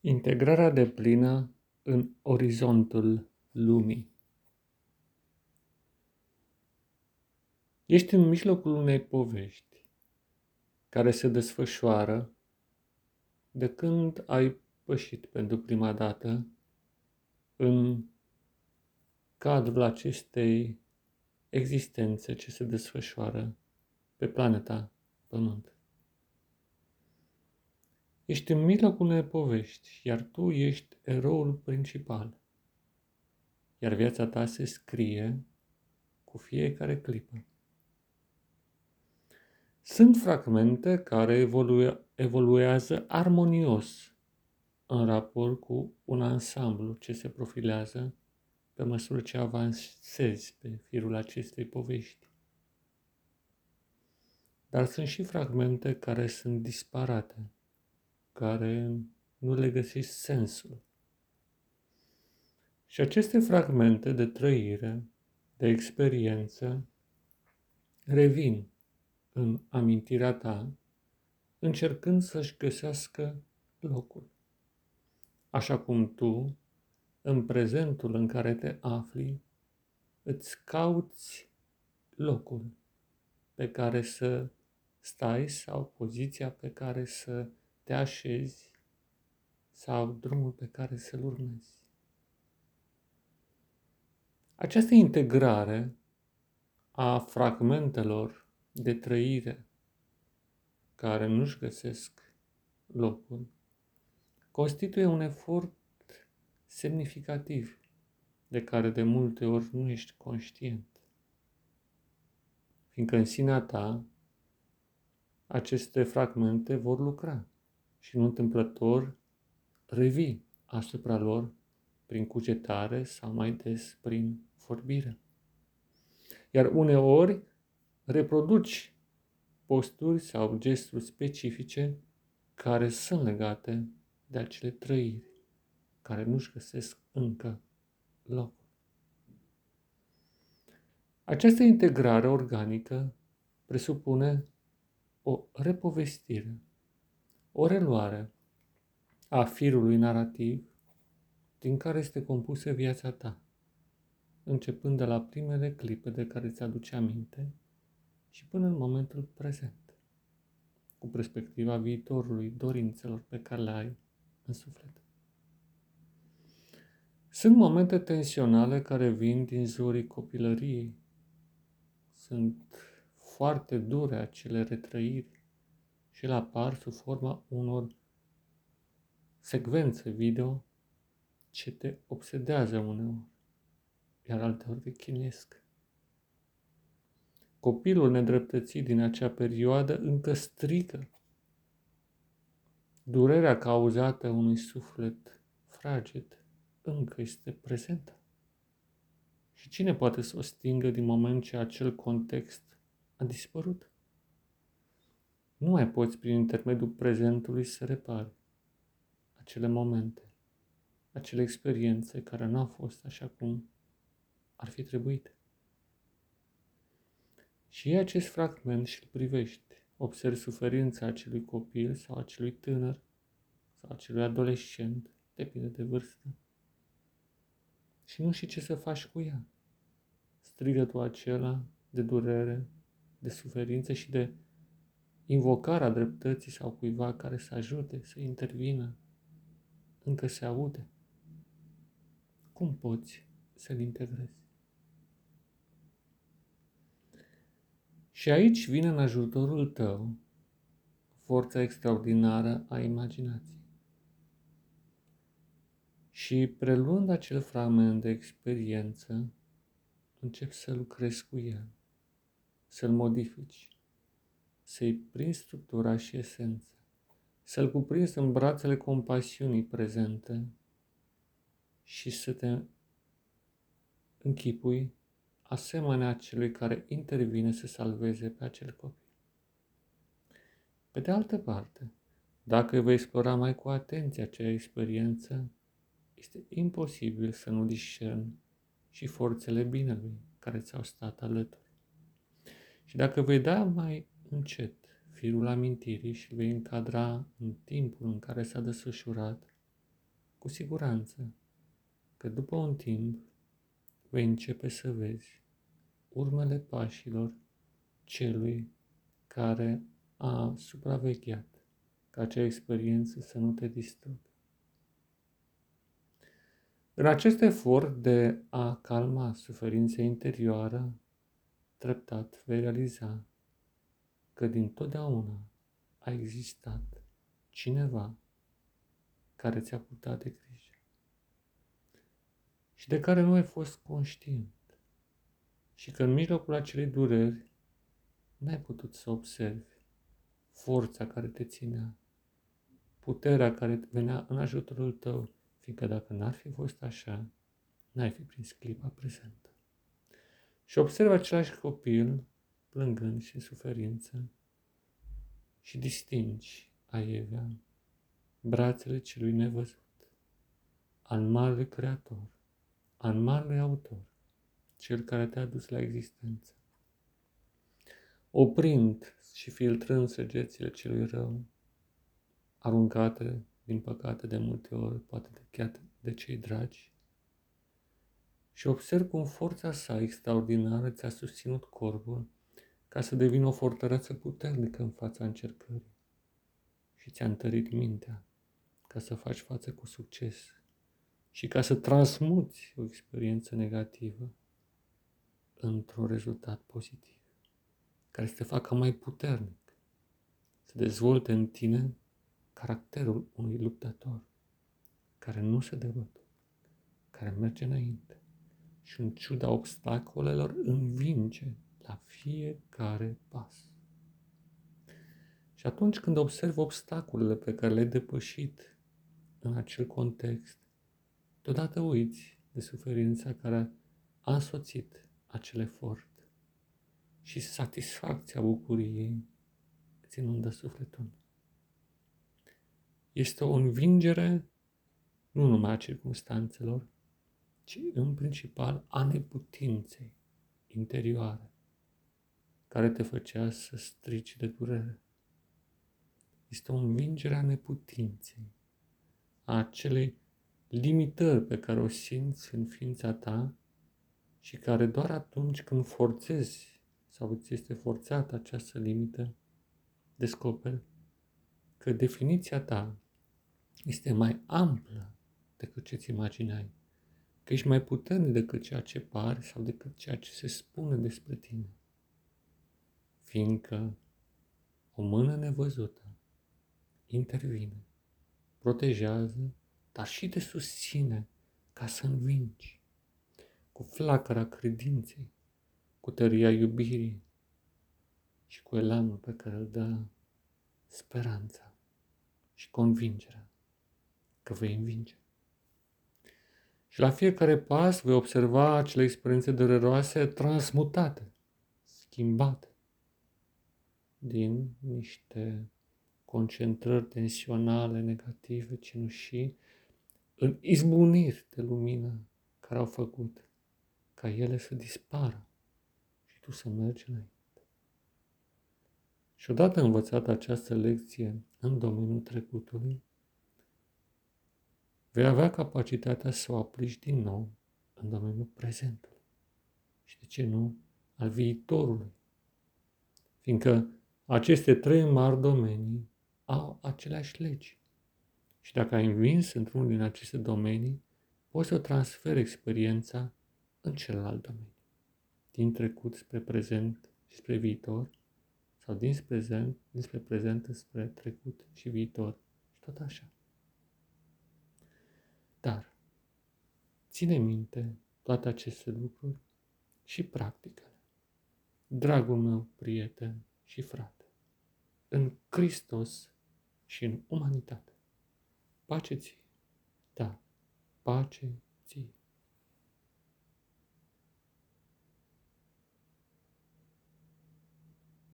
Integrarea deplină în orizontul lumii. Ești în mijlocul unei povești care se desfășoară de când ai pășit pentru prima dată în cadrul acestei existențe ce se desfășoară pe planeta Pământ. Ești în mijlocul unei povești, iar tu ești eroul principal. Iar viața ta se scrie cu fiecare clipă. Sunt fragmente care evolue, evoluează armonios în raport cu un ansamblu ce se profilează pe măsură ce avansezi pe firul acestei povești. Dar sunt și fragmente care sunt disparate care nu le găsiți sensul. Și aceste fragmente de trăire, de experiență, revin în amintirea ta, încercând să-și găsească locul. Așa cum tu, în prezentul în care te afli, îți cauți locul pe care să stai sau poziția pe care să te așezi sau drumul pe care să-l urmezi. Această integrare a fragmentelor de trăire care nu-și găsesc locul constituie un efort semnificativ de care de multe ori nu ești conștient. Fiindcă în sinea ta aceste fragmente vor lucra și nu întâmplător revii asupra lor prin cugetare sau mai des prin vorbire. Iar uneori reproduci posturi sau gesturi specifice care sunt legate de acele trăiri, care nu-și găsesc încă loc. Această integrare organică presupune o repovestire o reluare a firului narrativ din care este compusă viața ta, începând de la primele clipe de care ți aduce aminte și până în momentul prezent, cu perspectiva viitorului, dorințelor pe care le ai în suflet. Sunt momente tensionale care vin din zorii copilăriei. Sunt foarte dure acele retrăiri și el apar sub forma unor secvențe video ce te obsedează uneori, iar alteori te chinuiesc. Copilul nedreptățit din acea perioadă încă strică. Durerea cauzată unui suflet fraged încă este prezentă. Și cine poate să o stingă din moment ce acel context a dispărut? Nu mai poți prin intermediul prezentului să repari acele momente, acele experiențe care nu au fost așa cum ar fi trebuit. Și iei acest fragment și îl privești. Observi suferința acelui copil sau acelui tânăr sau acelui adolescent, depinde de vârstă. Și nu știi ce să faci cu ea. Strigătul acela de durere, de suferință și de invocarea dreptății sau cuiva care să ajute, să intervină, încă se aude. Cum poți să-l integrezi? Și aici vine în ajutorul tău forța extraordinară a imaginației. Și preluând acel fragment de experiență, încep să lucrezi cu el, să-l modifici, să-i prinzi structura și esența, să-l cuprinzi în brațele compasiunii prezente și să te închipui asemenea celui care intervine să salveze pe acel copil. Pe de altă parte, dacă vei explora mai cu atenție acea experiență, este imposibil să nu discerni și forțele binelui care ți-au stat alături. Și dacă vei da mai încet firul amintirii și îl vei încadra în timpul în care s-a desfășurat cu siguranță că după un timp vei începe să vezi urmele pașilor celui care a supravegheat ca acea experiență să nu te distrugă. În acest efort de a calma suferința interioară, treptat vei realiza că din totdeauna a existat cineva care ți-a purtat de grijă și de care nu ai fost conștient și că în mijlocul acelei dureri n-ai putut să observi forța care te ținea, puterea care venea în ajutorul tău, fiindcă dacă n-ar fi fost așa, n-ai fi prins clipa prezentă. Și observă același copil plângând și în suferință și distingi aievea brațele celui nevăzut, al marelui creator, al marelui autor, cel care te-a dus la existență. Oprind și filtrând săgețile celui rău, aruncate, din păcate, de multe ori, poate de chiar de cei dragi, și observ cum forța sa extraordinară ți-a susținut corpul ca să devină o fortăreață puternică în fața încercării și ți-a întărit mintea ca să faci față cu succes și ca să transmuți o experiență negativă într-un rezultat pozitiv, care să te facă mai puternic, să dezvolte în tine caracterul unui luptător care nu se debătă, care merge înainte și în ciuda obstacolelor învinge la fiecare pas. Și atunci când observ obstacolele pe care le-ai depășit în acel context, deodată uiți de suferința care a însoțit acel efort și satisfacția bucuriei îți inundă sufletul. Este o învingere nu numai a circunstanțelor, ci în principal a neputinței interioare, care te făcea să strici de durere. Este o învingere a neputinței, a acelei limitări pe care o simți în ființa ta și care doar atunci când forțezi sau ți este forțată această limită, descoperi că definiția ta este mai amplă decât ce-ți imaginai că ești mai puternic decât ceea ce pare sau decât ceea ce se spune despre tine. Fiindcă o mână nevăzută intervine, protejează, dar și te susține ca să învingi cu flacăra credinței, cu tăria iubirii și cu elanul pe care îl dă speranța și convingerea că vei învinge. Și la fiecare pas vei observa acele experiențe dureroase transmutate, schimbate din niște concentrări tensionale, negative, cenușii, în izbuniri de lumină care au făcut ca ele să dispară și tu să mergi înainte. Și odată învățată această lecție în domeniul trecutului, vei avea capacitatea să o aplici din nou în domeniul prezentului și, de ce nu, al viitorului. Fiindcă aceste trei mari domenii au aceleași legi. Și dacă ai învins într-unul din aceste domenii, poți să transferi experiența în celălalt domeniu. Din trecut spre prezent și spre viitor, sau din prezent, dinspre prezent spre trecut și viitor. Și tot așa. Dar ține minte toate aceste lucruri și practică Dragul meu prieten și frate, în Hristos și în umanitate. Pace ție, da, pace ție.